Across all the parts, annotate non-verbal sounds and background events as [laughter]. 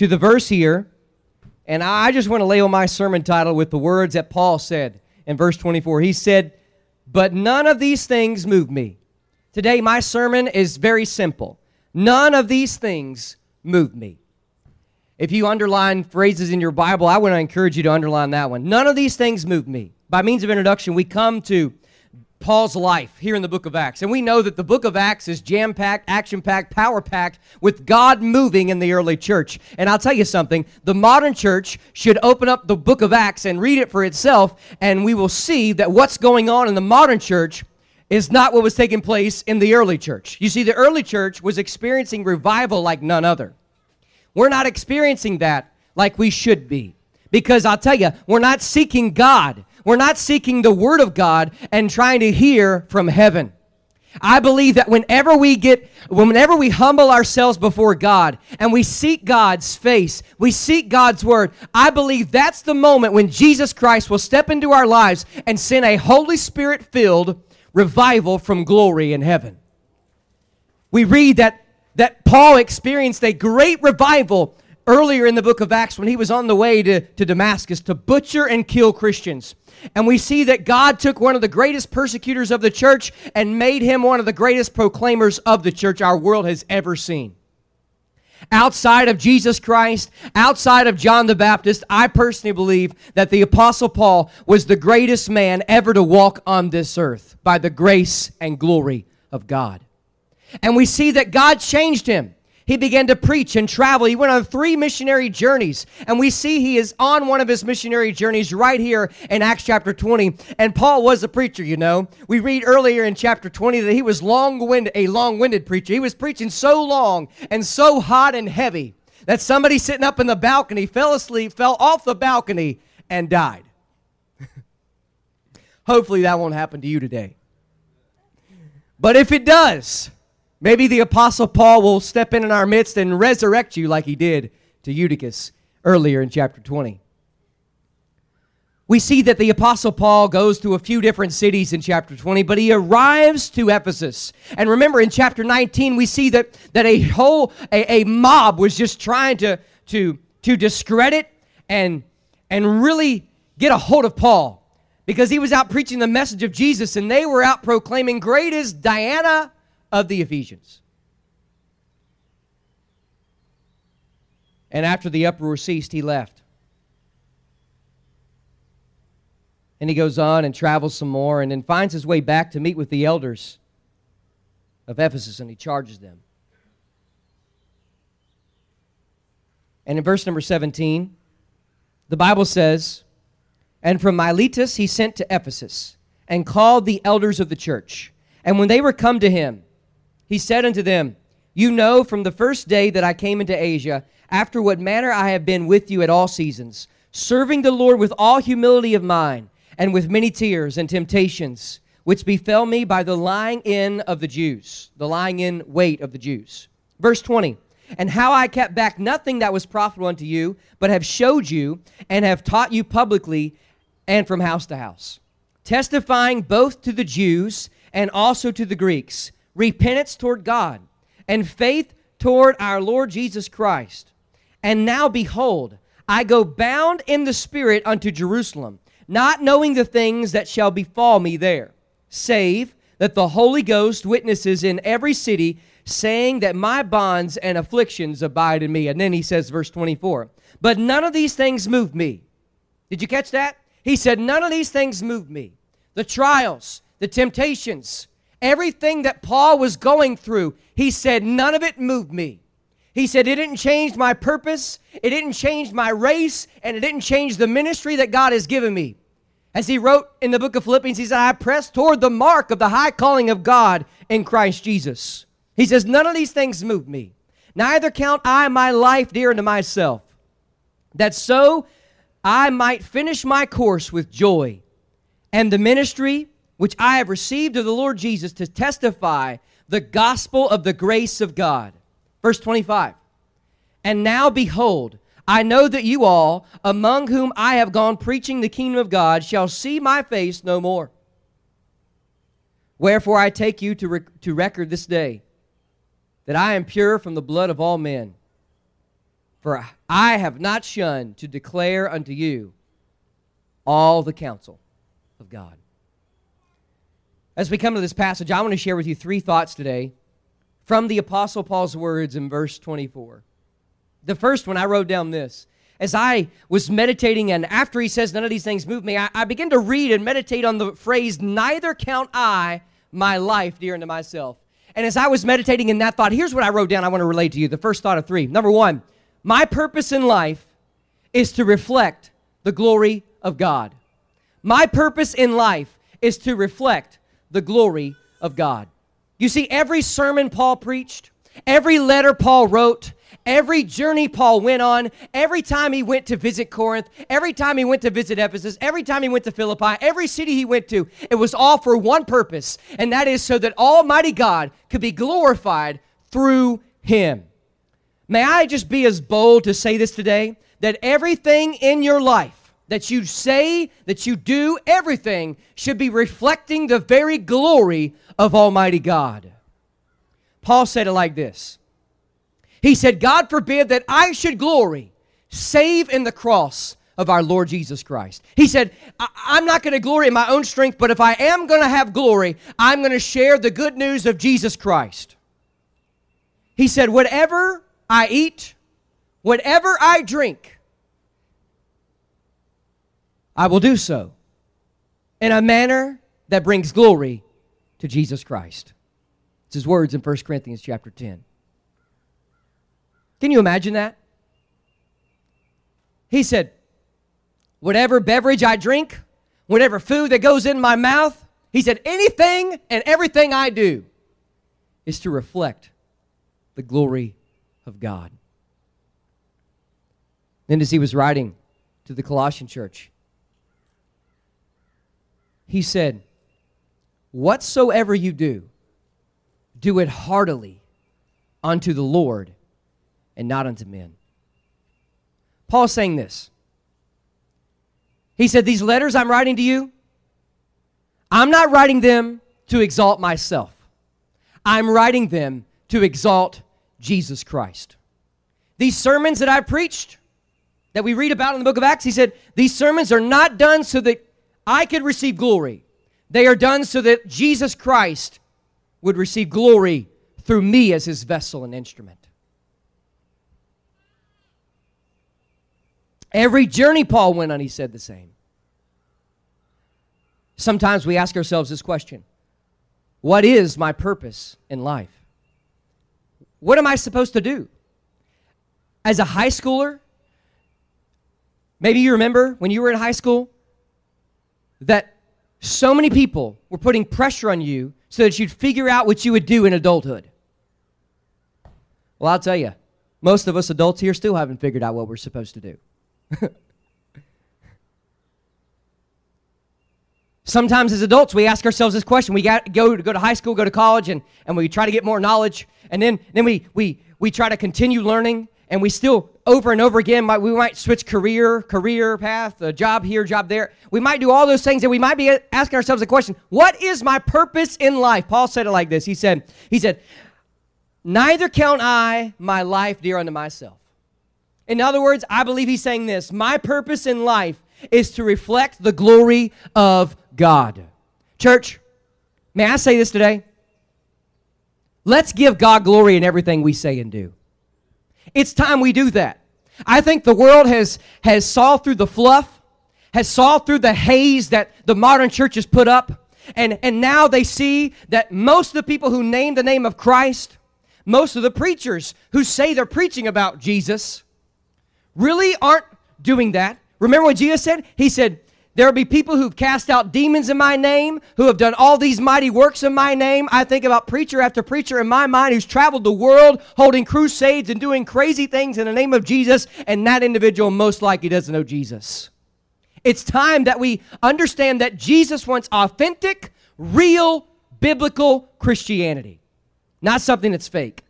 to the verse here, and I just want to label my sermon title with the words that Paul said in verse 24. He said, But none of these things move me. Today, my sermon is very simple. None of these things move me. If you underline phrases in your Bible, I want to encourage you to underline that one. None of these things move me. By means of introduction, we come to Paul's life here in the book of Acts. And we know that the book of Acts is jam packed, action packed, power packed with God moving in the early church. And I'll tell you something the modern church should open up the book of Acts and read it for itself, and we will see that what's going on in the modern church is not what was taking place in the early church. You see, the early church was experiencing revival like none other. We're not experiencing that like we should be. Because I'll tell you, we're not seeking God. We're not seeking the Word of God and trying to hear from heaven. I believe that whenever we get, whenever we humble ourselves before God and we seek God's face, we seek God's word, I believe that's the moment when Jesus Christ will step into our lives and send a Holy Spirit filled revival from glory in heaven. We read that, that Paul experienced a great revival earlier in the book of Acts when he was on the way to, to Damascus to butcher and kill Christians. And we see that God took one of the greatest persecutors of the church and made him one of the greatest proclaimers of the church our world has ever seen. Outside of Jesus Christ, outside of John the Baptist, I personally believe that the Apostle Paul was the greatest man ever to walk on this earth by the grace and glory of God. And we see that God changed him. He began to preach and travel. He went on three missionary journeys. And we see he is on one of his missionary journeys right here in Acts chapter 20. And Paul was a preacher, you know. We read earlier in chapter 20 that he was long-winded, a long-winded preacher. He was preaching so long and so hot and heavy that somebody sitting up in the balcony fell asleep, fell off the balcony, and died. [laughs] Hopefully that won't happen to you today. But if it does, Maybe the Apostle Paul will step in in our midst and resurrect you like he did to Eutychus earlier in chapter 20. We see that the Apostle Paul goes to a few different cities in chapter 20, but he arrives to Ephesus. And remember, in chapter 19, we see that, that a whole a, a mob was just trying to, to, to discredit and, and really get a hold of Paul because he was out preaching the message of Jesus, and they were out proclaiming, Great is Diana of the Ephesians. And after the uproar ceased, he left. And he goes on and travels some more and then finds his way back to meet with the elders of Ephesus and he charges them. And in verse number 17, the Bible says, And from Miletus he sent to Ephesus and called the elders of the church. And when they were come to him, he said unto them, You know from the first day that I came into Asia, after what manner I have been with you at all seasons, serving the Lord with all humility of mind, and with many tears and temptations, which befell me by the lying in of the Jews, the lying in wait of the Jews. Verse 20 and how I kept back nothing that was profitable unto you, but have showed you and have taught you publicly and from house to house, testifying both to the Jews and also to the Greeks repentance toward God, and faith toward our Lord Jesus Christ. And now behold, I go bound in the Spirit unto Jerusalem, not knowing the things that shall befall me there, save that the Holy Ghost witnesses in every city, saying that my bonds and afflictions abide in me. And then he says, verse 24, but none of these things move me. Did you catch that? He said, None of these things move me. The trials, the temptations, Everything that Paul was going through, he said, none of it moved me. He said, it didn't change my purpose, it didn't change my race, and it didn't change the ministry that God has given me. As he wrote in the book of Philippians, he said, I press toward the mark of the high calling of God in Christ Jesus. He says, None of these things move me. Neither count I my life dear unto myself. that so I might finish my course with joy and the ministry which I have received of the Lord Jesus to testify the gospel of the grace of God. Verse 25. And now behold, I know that you all, among whom I have gone preaching the kingdom of God, shall see my face no more. Wherefore I take you to, rec- to record this day that I am pure from the blood of all men. For I have not shunned to declare unto you all the counsel of God. As we come to this passage, I want to share with you three thoughts today from the Apostle Paul's words in verse 24. The first one, I wrote down this. As I was meditating, and after he says, None of these things move me, I, I began to read and meditate on the phrase, Neither count I my life dear unto myself. And as I was meditating in that thought, here's what I wrote down I want to relate to you. The first thought of three. Number one, my purpose in life is to reflect the glory of God. My purpose in life is to reflect the glory of God. You see, every sermon Paul preached, every letter Paul wrote, Every journey Paul went on, every time he went to visit Corinth, every time he went to visit Ephesus, every time he went to Philippi, every city he went to, it was all for one purpose, and that is so that Almighty God could be glorified through him. May I just be as bold to say this today that everything in your life that you say, that you do, everything should be reflecting the very glory of Almighty God. Paul said it like this he said, God forbid that I should glory save in the cross of our Lord Jesus Christ. He said, I- am not going to glory in my own strength, but if I am going to have glory, I'm going to share the good news of Jesus Christ. He said, Whatever I eat, whatever I drink, I will do so in a manner that brings glory to Jesus Christ. It's his words in 1 Corinthians chapter 10. Can you imagine that? He said, Whatever beverage I drink, whatever food that goes in my mouth, he said, anything and everything I do is to reflect the glory of God. Then, as he was writing to the Colossian church, he said, Whatsoever you do, do it heartily unto the Lord and not unto men. Paul's saying this. He said, These letters I'm writing to you, I'm not writing them to exalt myself. I'm writing them to exalt Jesus Christ. These sermons that I preached, that we read about in the book of Acts, he said, These sermons are not done so that I could receive glory. They are done so that Jesus Christ would receive glory through me as his vessel and instrument. Every journey Paul went on, he said the same. Sometimes we ask ourselves this question What is my purpose in life? What am I supposed to do? As a high schooler, maybe you remember when you were in high school that so many people were putting pressure on you so that you'd figure out what you would do in adulthood. Well, I'll tell you, most of us adults here still haven't figured out what we're supposed to do. [laughs] Sometimes as adults, we ask ourselves this question. We got, go, to go to high school, go to college, and, and we try to get more knowledge. And then, then we, we, we try to continue learning, and we still, over and over again, we might switch career, career path, a job here, job there. We might do all those things, and we might be asking ourselves the question, what is my purpose in life? Paul said it like this. He said, he said, neither count I my life dear unto myself in other words, I believe he's saying this My purpose in life is to reflect the glory of God. Church, may I say this today? Let's give God glory in everything we say and do. It's time we do that. I think the world has, has saw through the fluff, has saw through the haze that the modern church has put up, and, and now they see that most of the people who name the name of Christ, most of the preachers who say they're preaching about Jesus, really aren't doing that. Remember what Jesus said? He said, There will be people who've cast out demons in my name, who have done all these mighty works in my name. I think about preacher after preacher in my mind who's traveled the world holding crusades and doing crazy things in the name of Jesus, and that individual most likely doesn't know Jesus. It's time that we understand that Jesus wants authentic, real, biblical Christianity, not something that's fake.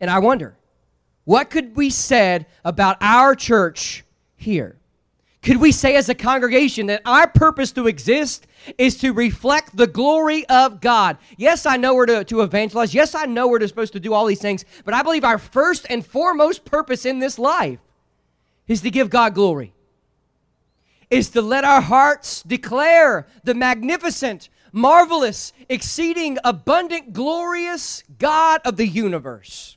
And I wonder, what could be said about our church here? Could we say as a congregation that our purpose to exist is to reflect the glory of God? Yes, I know we're to, to evangelize. Yes, I know we're supposed to do all these things. But I believe our first and foremost purpose in this life is to give God glory, is to let our hearts declare the magnificent, marvelous, exceeding, abundant, glorious God of the universe.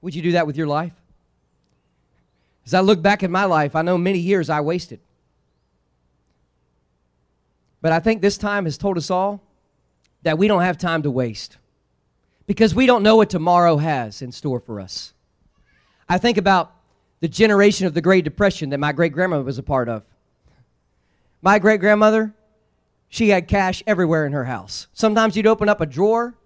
Would you do that with your life? As I look back at my life, I know many years I wasted. But I think this time has told us all that we don't have time to waste because we don't know what tomorrow has in store for us. I think about the generation of the Great Depression that my great grandmother was a part of. My great grandmother, she had cash everywhere in her house. Sometimes you'd open up a drawer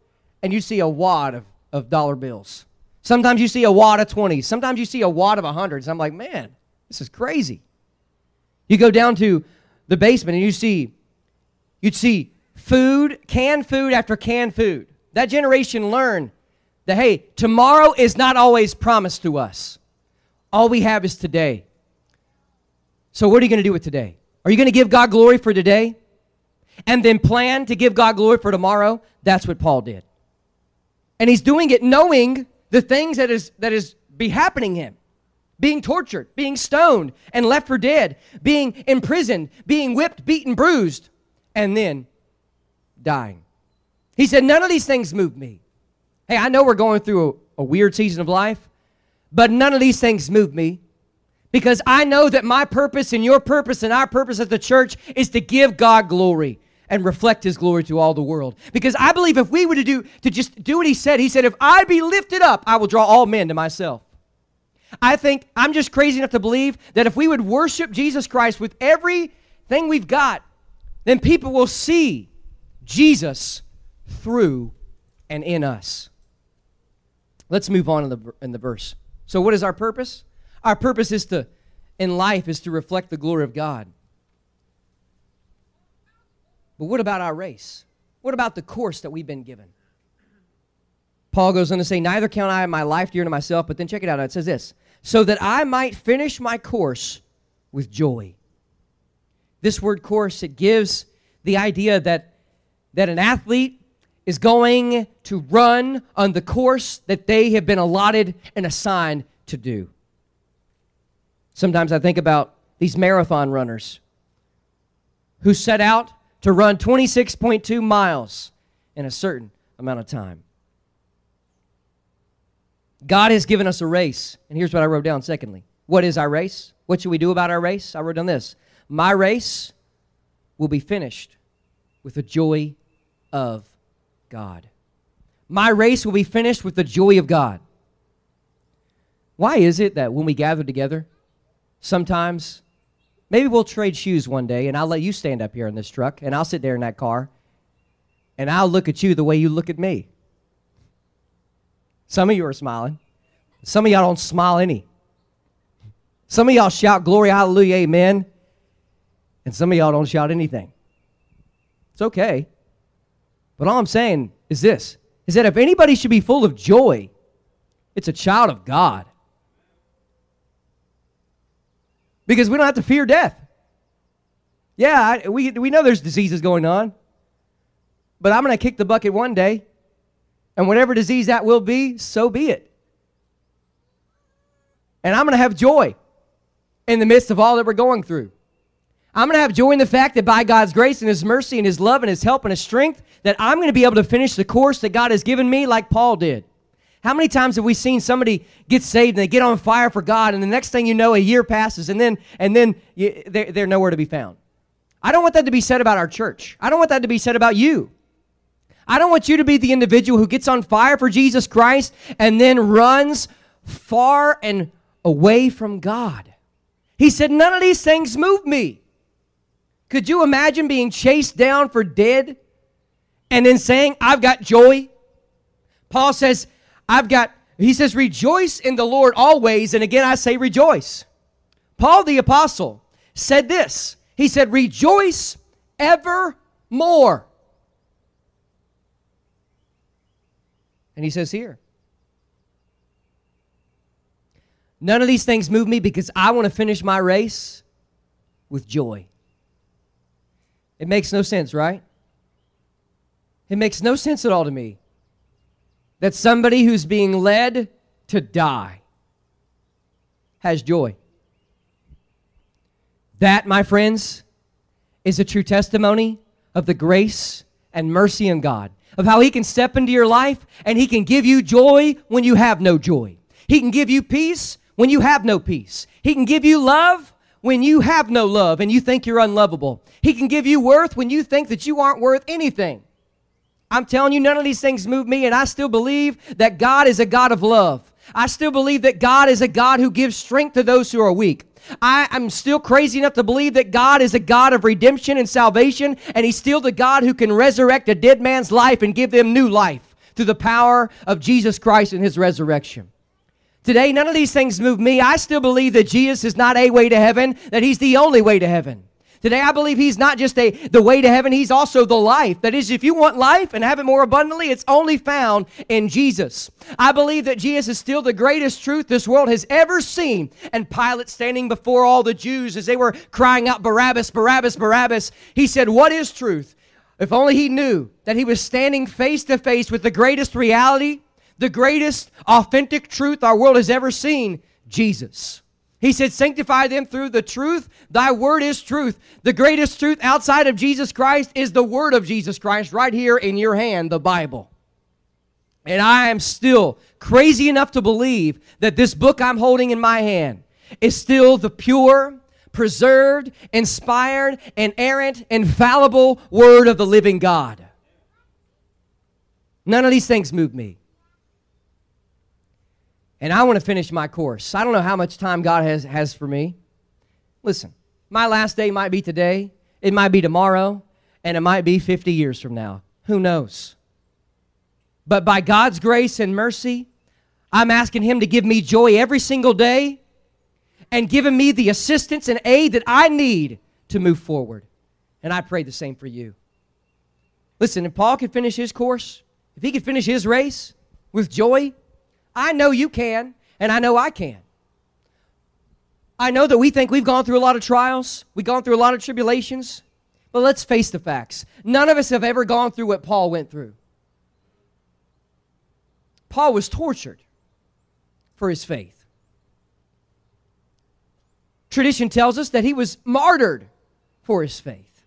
and you'd see a wad of, of dollar bills. Sometimes you see a wad of 20s. Sometimes you see a wad of 100s. I'm like, man, this is crazy. You go down to the basement and you see, you'd see food, canned food after canned food. That generation learned that, hey, tomorrow is not always promised to us. All we have is today. So, what are you going to do with today? Are you going to give God glory for today? And then plan to give God glory for tomorrow? That's what Paul did. And he's doing it knowing the things that is that is be happening him being tortured being stoned and left for dead being imprisoned being whipped beaten bruised and then dying. He said none of these things move me. Hey i know we're going through a, a weird season of life but none of these things move me because i know that my purpose and your purpose and our purpose as the church is to give god glory and reflect his glory to all the world. Because I believe if we were to do to just do what he said, he said, if I be lifted up, I will draw all men to myself. I think I'm just crazy enough to believe that if we would worship Jesus Christ with everything we've got, then people will see Jesus through and in us. Let's move on in the, in the verse. So, what is our purpose? Our purpose is to, in life, is to reflect the glory of God. But what about our race? What about the course that we've been given? Paul goes on to say, Neither count I my life dear to myself, but then check it out. It says this so that I might finish my course with joy. This word course, it gives the idea that, that an athlete is going to run on the course that they have been allotted and assigned to do. Sometimes I think about these marathon runners who set out to run 26.2 miles in a certain amount of time. God has given us a race. And here's what I wrote down secondly. What is our race? What should we do about our race? I wrote down this My race will be finished with the joy of God. My race will be finished with the joy of God. Why is it that when we gather together, sometimes Maybe we'll trade shoes one day, and I'll let you stand up here in this truck, and I'll sit there in that car, and I'll look at you the way you look at me. Some of you are smiling. Some of y'all don't smile any. Some of y'all shout glory, hallelujah, amen. And some of y'all don't shout anything. It's okay. But all I'm saying is this is that if anybody should be full of joy, it's a child of God. Because we don't have to fear death. Yeah, I, we, we know there's diseases going on, but I'm going to kick the bucket one day, and whatever disease that will be, so be it. And I'm going to have joy in the midst of all that we're going through. I'm going to have joy in the fact that by God's grace and His mercy and His love and His help and His strength, that I'm going to be able to finish the course that God has given me like Paul did. How many times have we seen somebody get saved and they get on fire for God, and the next thing you know, a year passes, and then and then you, they're, they're nowhere to be found? I don't want that to be said about our church. I don't want that to be said about you. I don't want you to be the individual who gets on fire for Jesus Christ and then runs far and away from God. He said, None of these things move me. Could you imagine being chased down for dead and then saying, I've got joy? Paul says, I've got, he says, rejoice in the Lord always. And again, I say rejoice. Paul the apostle said this. He said, rejoice evermore. And he says here, none of these things move me because I want to finish my race with joy. It makes no sense, right? It makes no sense at all to me that somebody who's being led to die has joy. That, my friends, is a true testimony of the grace and mercy in God, of how He can step into your life and He can give you joy when you have no joy. He can give you peace when you have no peace. He can give you love when you have no love and you think you're unlovable. He can give you worth when you think that you aren't worth anything. I'm telling you, none of these things move me, and I still believe that God is a God of love. I still believe that God is a God who gives strength to those who are weak. I am still crazy enough to believe that God is a God of redemption and salvation, and He's still the God who can resurrect a dead man's life and give them new life through the power of Jesus Christ and His resurrection. Today, none of these things move me. I still believe that Jesus is not a way to heaven, that He's the only way to heaven. Today, I believe He's not just a, the way to heaven, He's also the life. That is, if you want life and have it more abundantly, it's only found in Jesus. I believe that Jesus is still the greatest truth this world has ever seen. And Pilate, standing before all the Jews as they were crying out, Barabbas, Barabbas, Barabbas, he said, What is truth? If only he knew that he was standing face to face with the greatest reality, the greatest authentic truth our world has ever seen Jesus. He said, Sanctify them through the truth. Thy word is truth. The greatest truth outside of Jesus Christ is the word of Jesus Christ right here in your hand, the Bible. And I am still crazy enough to believe that this book I'm holding in my hand is still the pure, preserved, inspired, inerrant, infallible word of the living God. None of these things move me and I want to finish my course. I don't know how much time God has, has for me. Listen, my last day might be today, it might be tomorrow, and it might be 50 years from now. Who knows? But by God's grace and mercy, I'm asking Him to give me joy every single day and giving me the assistance and aid that I need to move forward. And I pray the same for you. Listen, if Paul could finish his course, if he could finish his race with joy, I know you can, and I know I can. I know that we think we've gone through a lot of trials, we've gone through a lot of tribulations, but let's face the facts. None of us have ever gone through what Paul went through. Paul was tortured for his faith. Tradition tells us that he was martyred for his faith.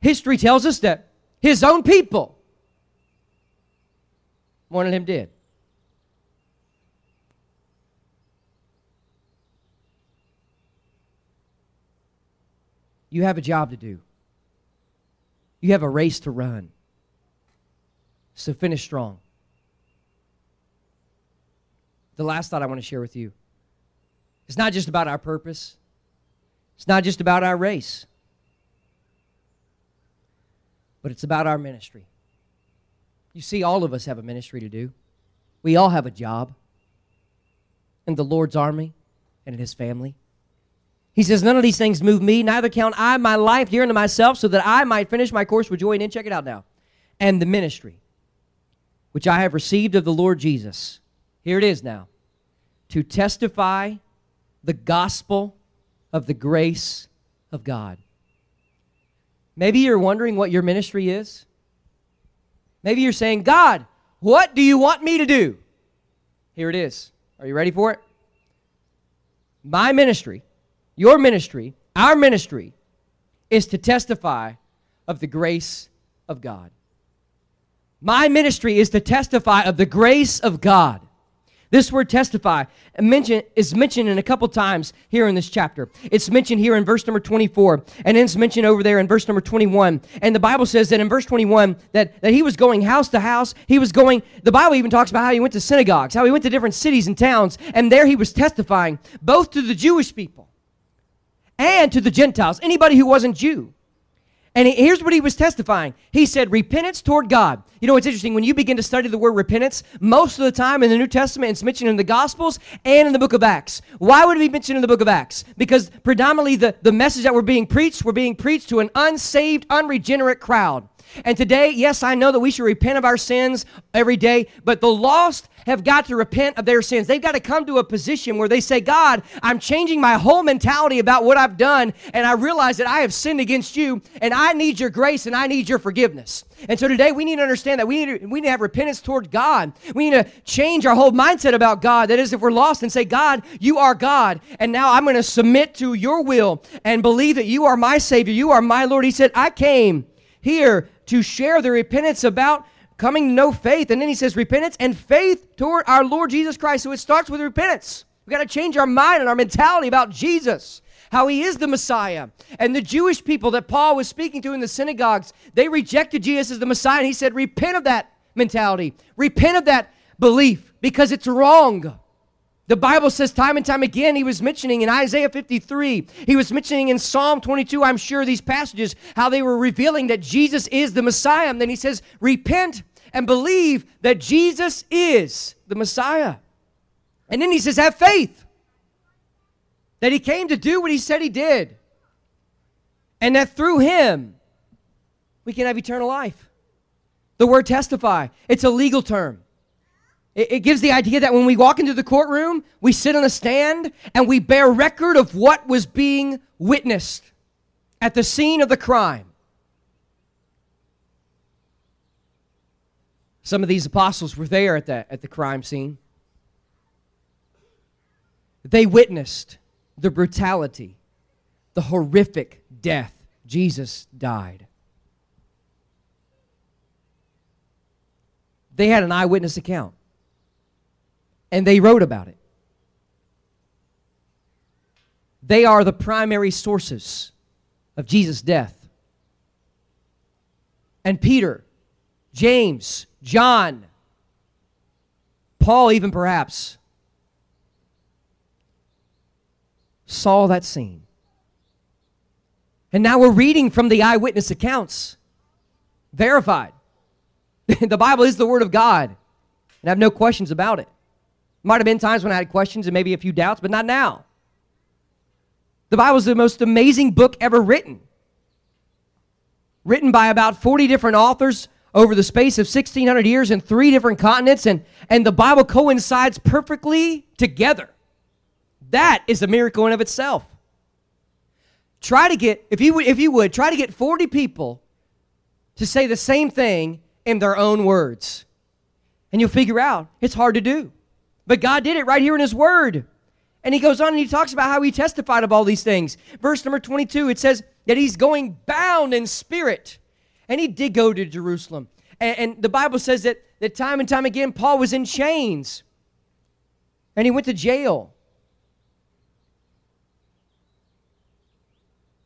History tells us that his own people wanted him did. You have a job to do. You have a race to run. So finish strong. The last thought I want to share with you it's not just about our purpose, it's not just about our race, but it's about our ministry. You see, all of us have a ministry to do. We all have a job in the Lord's army and in his family. He says, None of these things move me, neither count I my life dear unto myself, so that I might finish my course with joy. And check it out now. And the ministry which I have received of the Lord Jesus. Here it is now. To testify the gospel of the grace of God. Maybe you're wondering what your ministry is. Maybe you're saying, God, what do you want me to do? Here it is. Are you ready for it? My ministry, your ministry, our ministry is to testify of the grace of God. My ministry is to testify of the grace of God. This word testify mention, is mentioned in a couple times here in this chapter. It's mentioned here in verse number 24, and it's mentioned over there in verse number 21. And the Bible says that in verse 21 that, that he was going house to house. He was going, the Bible even talks about how he went to synagogues, how he went to different cities and towns, and there he was testifying both to the Jewish people and to the Gentiles, anybody who wasn't Jew. And here's what he was testifying. He said, repentance toward God. You know, it's interesting. When you begin to study the word repentance, most of the time in the New Testament, it's mentioned in the Gospels and in the book of Acts. Why would it be mentioned in the book of Acts? Because predominantly the, the message that were being preached were being preached to an unsaved, unregenerate crowd. And today, yes, I know that we should repent of our sins every day, but the lost have got to repent of their sins. They've got to come to a position where they say, God, I'm changing my whole mentality about what I've done, and I realize that I have sinned against you, and I need your grace and I need your forgiveness. And so today we need to understand that we need to, we need to have repentance toward God. We need to change our whole mindset about God. That is, if we're lost and say, God, you are God, and now I'm going to submit to your will and believe that you are my Savior, you are my Lord. He said, I came here to share the repentance about coming to know faith. And then he says repentance and faith toward our Lord Jesus Christ. So it starts with repentance. We've got to change our mind and our mentality about Jesus, how he is the Messiah. And the Jewish people that Paul was speaking to in the synagogues, they rejected Jesus as the Messiah. And he said, repent of that mentality, repent of that belief because it's wrong. The Bible says time and time again, he was mentioning in Isaiah 53, he was mentioning in Psalm 22, I'm sure, these passages, how they were revealing that Jesus is the Messiah. And then he says, Repent and believe that Jesus is the Messiah. And then he says, Have faith that he came to do what he said he did. And that through him, we can have eternal life. The word testify, it's a legal term. It, it gives the idea that when we walk into the courtroom, we sit on a stand and we bear record of what was being witnessed at the scene of the crime. Some of these apostles were there at the, at the crime scene. They witnessed the brutality, the horrific death. Jesus died. They had an eyewitness account and they wrote about it. They are the primary sources of Jesus' death. And Peter, James, John, Paul, even perhaps, saw that scene. And now we're reading from the eyewitness accounts, verified. [laughs] the Bible is the Word of God, and I have no questions about it. Might have been times when I had questions and maybe a few doubts, but not now. The Bible is the most amazing book ever written. Written by about 40 different authors over the space of 1600 years in three different continents, and, and the Bible coincides perfectly together. That is a miracle in of itself. Try to get, if you, if you would, try to get 40 people to say the same thing in their own words. And you'll figure out it's hard to do. But God did it right here in His Word. And He goes on and He talks about how He testified of all these things. Verse number 22, it says that He's going bound in spirit. And He did go to Jerusalem. And, and the Bible says that, that time and time again, Paul was in chains. And he went to jail.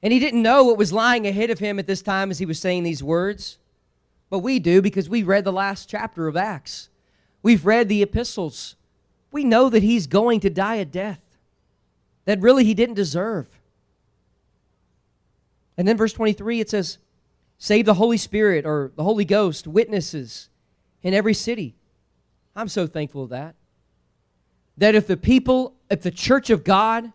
And he didn't know what was lying ahead of him at this time as he was saying these words. But we do because we read the last chapter of Acts. We've read the epistles we know that he's going to die a death that really he didn't deserve. And then verse 23 it says, Save the Holy Spirit or the Holy Ghost, witnesses in every city. I'm so thankful of that. That if the people, if the church of God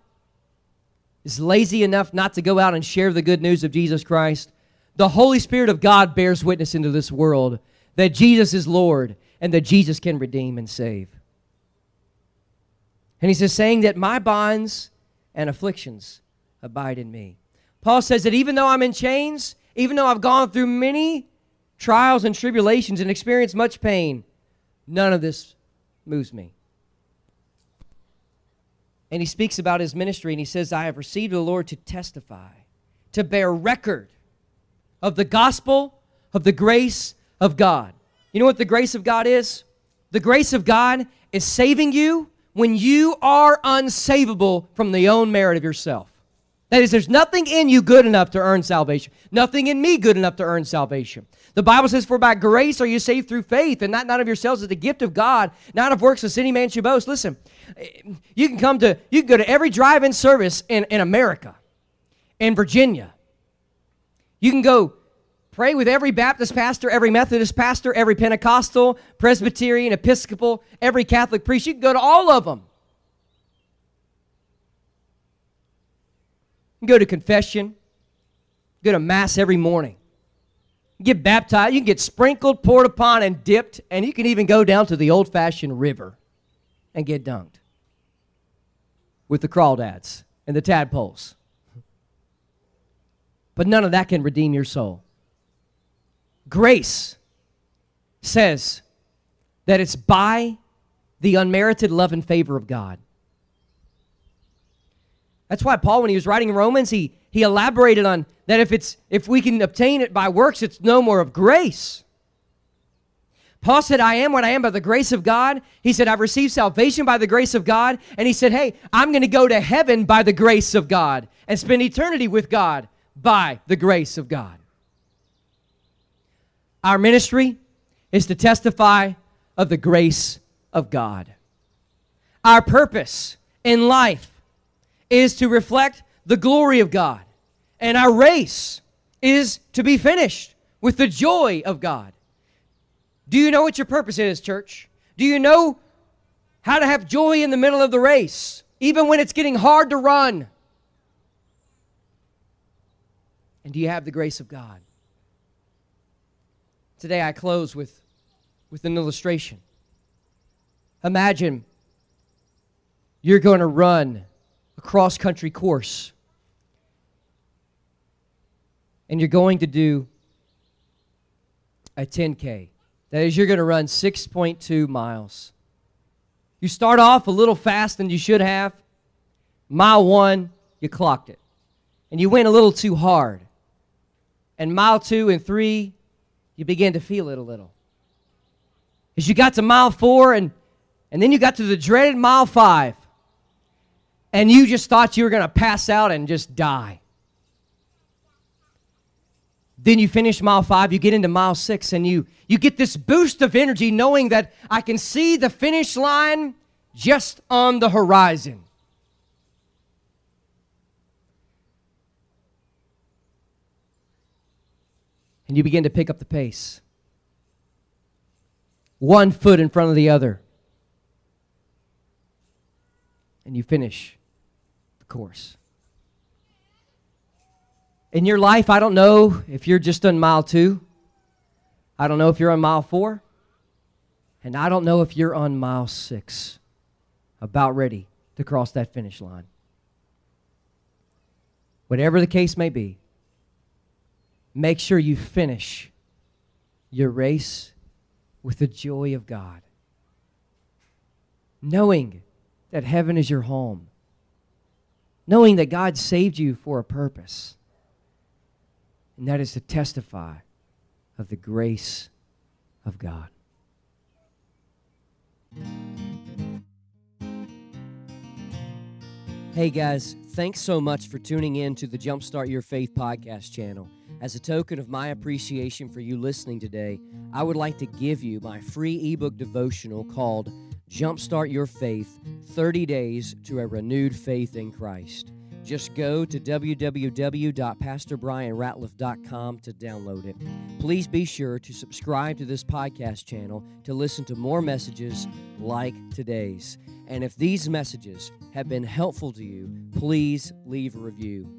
is lazy enough not to go out and share the good news of Jesus Christ, the Holy Spirit of God bears witness into this world that Jesus is Lord and that Jesus can redeem and save. And he says, saying that my bonds and afflictions abide in me. Paul says that even though I'm in chains, even though I've gone through many trials and tribulations and experienced much pain, none of this moves me. And he speaks about his ministry and he says, I have received the Lord to testify, to bear record of the gospel of the grace of God. You know what the grace of God is? the grace of God is saving you when you are unsavable from the own merit of yourself. That is, there's nothing in you good enough to earn salvation. Nothing in me good enough to earn salvation. The Bible says, For by grace are you saved through faith, and not, not of yourselves, it's the gift of God, not of works, as any man should boast. Listen, you can come to, you can go to every drive-in service in, in America, in Virginia. You can go pray with every Baptist pastor, every Methodist pastor, every Pentecostal, Presbyterian, Episcopal, every Catholic priest. You can go to all of them. Go to confession, go to Mass every morning. Get baptized, you can get sprinkled, poured upon, and dipped, and you can even go down to the old fashioned river and get dunked with the crawdads and the tadpoles. But none of that can redeem your soul. Grace says that it's by the unmerited love and favor of God. That's why Paul, when he was writing Romans, he, he elaborated on that if it's if we can obtain it by works, it's no more of grace. Paul said, I am what I am by the grace of God. He said, I've received salvation by the grace of God. And he said, Hey, I'm going to go to heaven by the grace of God and spend eternity with God by the grace of God. Our ministry is to testify of the grace of God. Our purpose in life is to reflect the glory of God. And our race is to be finished with the joy of God. Do you know what your purpose is, church? Do you know how to have joy in the middle of the race, even when it's getting hard to run? And do you have the grace of God? Today I close with, with an illustration. Imagine you're going to run a cross country course. And you're going to do a 10K. That is, you're going to run 6.2 miles. You start off a little fast than you should have. Mile one, you clocked it. And you went a little too hard. And mile two and three, you began to feel it a little. As you got to mile four, and, and then you got to the dreaded mile five, and you just thought you were going to pass out and just die. Then you finish mile five, you get into mile six, and you, you get this boost of energy knowing that I can see the finish line just on the horizon. And you begin to pick up the pace. One foot in front of the other. And you finish the course. In your life, I don't know if you're just on mile two. I don't know if you're on mile four. And I don't know if you're on mile six, about ready to cross that finish line. Whatever the case may be, make sure you finish your race with the joy of God, knowing that heaven is your home knowing that God saved you for a purpose, and that is to testify of the grace of God. Hey guys, thanks so much for tuning in to the Jumpstart Your Faith podcast channel. As a token of my appreciation for you listening today, I would like to give you my free ebook devotional called Jumpstart Your Faith 30 Days to a Renewed Faith in Christ. Just go to www.pastorbrianratliff.com to download it. Please be sure to subscribe to this podcast channel to listen to more messages like today's. And if these messages have been helpful to you, please leave a review.